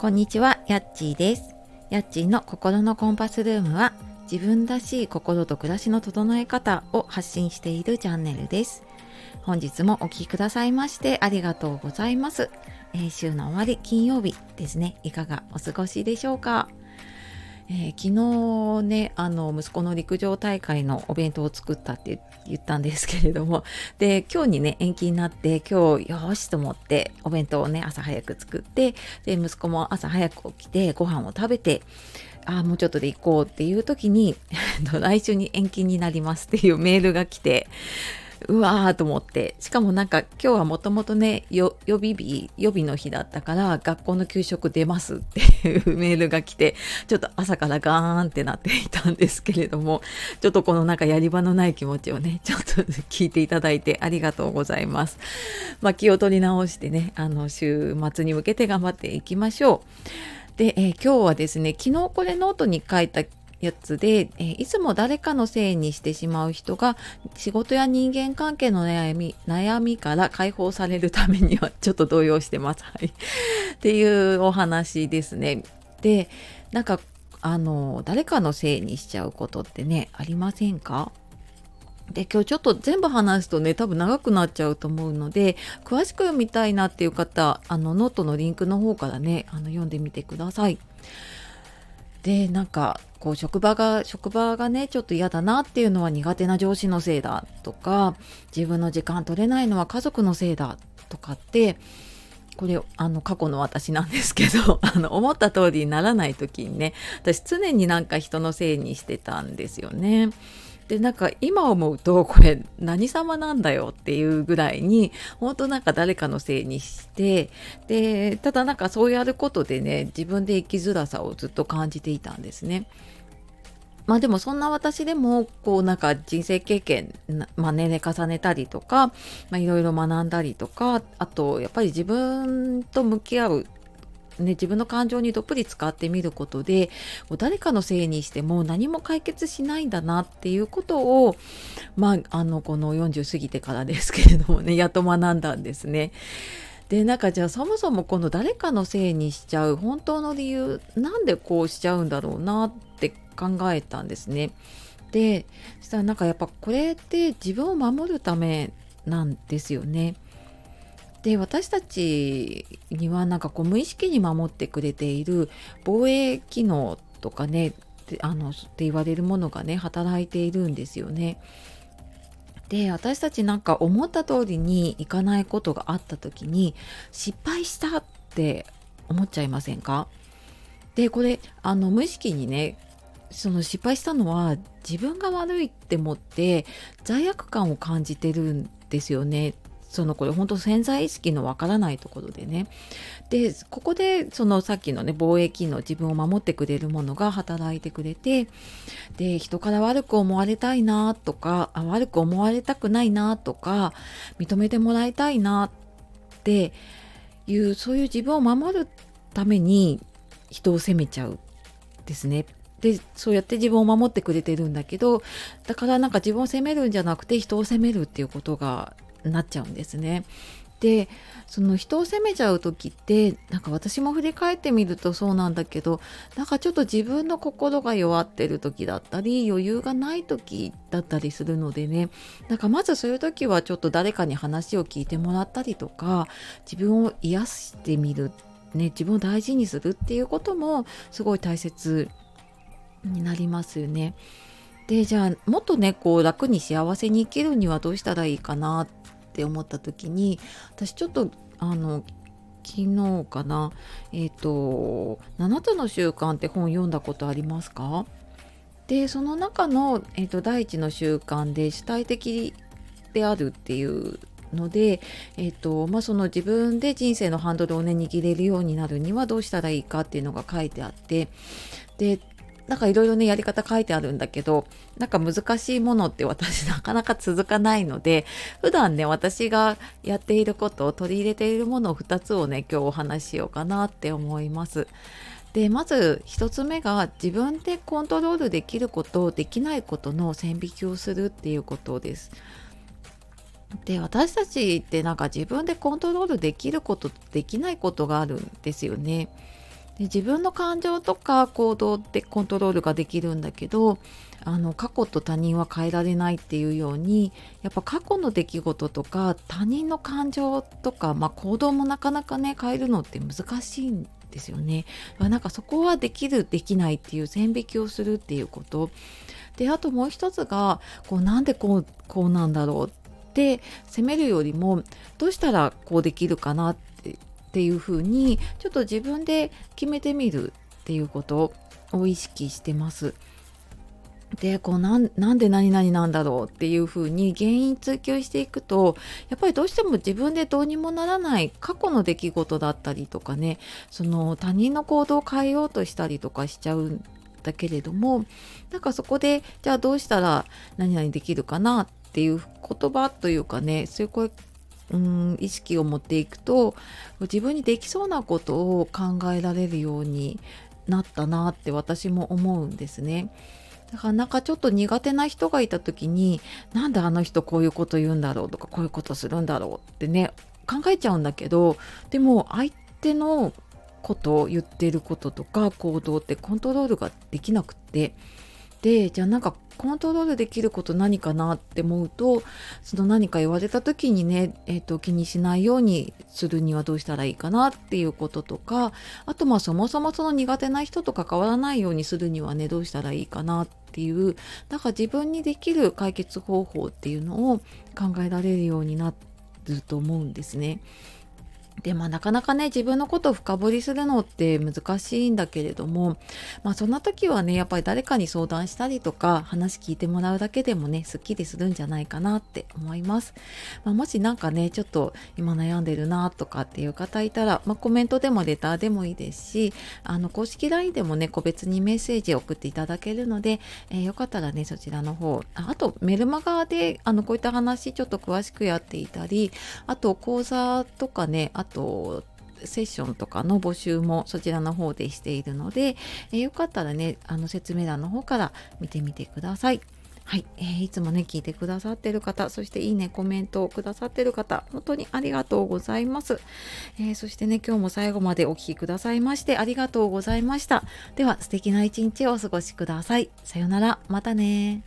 こんにちは、やっちーです。やっちーの心のコンパスルームは自分らしい心と暮らしの整え方を発信しているチャンネルです。本日もお聴きくださいましてありがとうございます。えー、週の終わり金曜日ですね。いかがお過ごしでしょうか？えー、昨日ねあの息子の陸上大会のお弁当を作ったって言ったんですけれども。で今日にね延期になって今日よしと思ってお弁当をね朝早く作ってで息子も朝早く起きてご飯を食べてあもうちょっとで行こうっていう時に 来週に延期になりますっていうメールが来てうわーと思ってしかもなんか今日はもともとね予備日予備の日だったから学校の給食出ますっていう メールが来てちょっと朝からガーンってなっていたんですけれどもちょっとこのなんかやり場のない気持ちをねちょっと聞いていただいてありがとうございます。まあ、気を取り直してねあの週末に向けて頑張っていきましょう。で、えー、今日はですね昨日これノートに書いたやつで、えいつも誰かのせいにしてしまう人が仕事や人間関係の悩み悩みから解放されるためには ちょっと動揺してます。はい、っていうお話ですね。でなんかあの誰かのせいにしちゃうことってねありませんか？で今日ちょっと全部話すとね多分長くなっちゃうと思うので詳しく読みたいなっていう方あのノートのリンクの方からねあの読んでみてください。でなんかこう職場が職場がねちょっと嫌だなっていうのは苦手な上司のせいだとか自分の時間取れないのは家族のせいだとかってこれあの過去の私なんですけど あの思った通りにならない時にね私常になんか人のせいにしてたんですよね。でなんか今思うとこれ何様なんだよっていうぐらいに本当なんか誰かのせいにしてでただなんかそうやることでね自分で生きづらさをずっと感じていたんですね。まあでもそんな私でもこうなんか人生経験、まあ、年齢重ねたりとかいろいろ学んだりとかあとやっぱり自分と向き合うね、自分の感情にどっぷり使ってみることで誰かのせいにしても何も解決しないんだなっていうことを、まあ、あのこの40過ぎてからですけれどもねやっと学んだんですね。でなんかじゃあそもそもこの誰かのせいにしちゃう本当の理由なんでこうしちゃうんだろうなって考えたんですね。でそしたらなんかやっぱこれって自分を守るためなんですよね。で私たちにはなんかこう無意識に守ってくれている防衛機能とかねあのって言われるものがね働いているんですよね。で私たちなんか思った通りにいかないことがあった時に失敗したって思っちゃいませんか？でこれあの無意識にねその失敗したのは自分が悪いって思って罪悪感を感じてるんですよねそのこれ本当潜在意識のわからないところでねでここでそのさっきのね防衛機能自分を守ってくれるものが働いてくれてで人から悪く思われたいなとか悪く思われたくないなとか認めてもらいたいなっていうそういう自分を守るために人を責めちゃうですね。でそうやって自分を守ってくれてるんだけどだからなんか自分を責めるんじゃなくて人を責めるっていうことがなっちゃうんですね。でその人を責めちゃう時ってなんか私も振り返ってみるとそうなんだけどなんかちょっと自分の心が弱ってる時だったり余裕がない時だったりするのでねなんかまずそういう時はちょっと誰かに話を聞いてもらったりとか自分を癒してみる、ね、自分を大事にするっていうこともすごい大切になりますよね。でじゃあもっとねこう楽に幸せに生きるにはどうしたらいいかなってって思った時に私ちょっとあの昨日かなえっ、ー、と「7つの習慣」って本読んだことありますか？でその中の、えーと、第一の習慣で主体的であるっていうので、えーとまあ、その自分で人生のハンドルをね握れるようになるにはどうしたらいいかっていうのが書いてあってでなんかいろいろねやり方書いてあるんだけどなんか難しいものって私なかなか続かないので普段ね私がやっていることを取り入れているものを2つをね今日お話ししようかなって思います。でまず1つ目が自分でコントロールできることできないことの線引きをするっていうことです。で私たちってなんか自分でコントロールできることできないことがあるんですよね。で自分の感情とか行動ってコントロールができるんだけどあの過去と他人は変えられないっていうようにやっぱ過去の出来事とか他人の感情とか、まあ、行動もなかなかね変えるのって難しいんですよね。なんかそこはできるできないっていう線引きをするっていうことであともう一つがこうなんでこうこうなんだろうって責めるよりもどうしたらこうできるかなってっていうふうにちょっと自分で決めてみるっていうことを意識してます。でこうなんなんで何々なんだろうっていうふうに原因追求していくとやっぱりどうしても自分でどうにもならない過去の出来事だったりとかねその他人の行動を変えようとしたりとかしちゃうんだけれどもなんかそこでじゃあどうしたら何々できるかなっていう言葉というかねそういううん意識を持っていくと自分にできそうなことを考えられるようになったなって私も思うんですね。だからなんかちょっと苦手な人がいた時になんであの人こういうこと言うんだろうとかこういうことするんだろうってね考えちゃうんだけどでも相手のことを言ってることとか行動ってコントロールができなくってでじゃあなんかコントロールできること何かなって思うとその何か言われた時にね、えーと、気にしないようにするにはどうしたらいいかなっていうこととかあとまあそもそもその苦手な人と関わらないようにするにはねどうしたらいいかなっていうだから自分にできる解決方法っていうのを考えられるようになると思うんですね。でまあなかなかね自分のことを深掘りするのって難しいんだけれどもまあそんな時はねやっぱり誰かに相談したりとか話聞いてもらうだけでもねすっきりするんじゃないかなって思います、まあ、もしなんかねちょっと今悩んでるなとかっていう方いたら、まあ、コメントでもレターでもいいですしあの公式 LINE でもね個別にメッセージを送っていただけるので、えー、よかったらねそちらの方あとメルマガであのこういった話ちょっと詳しくやっていたりあと講座とかねあとセッションとかの募集もそちらの方でしているので、えー、よかったらねあの説明欄の方から見てみてください。はい、えー、いつもね聞いてくださってる方そしていいねコメントをくださってる方本当にありがとうございます、えー、そしてね今日も最後までお聴きくださいましてありがとうございました。では素敵な一日をお過ごしください。さようなら。またね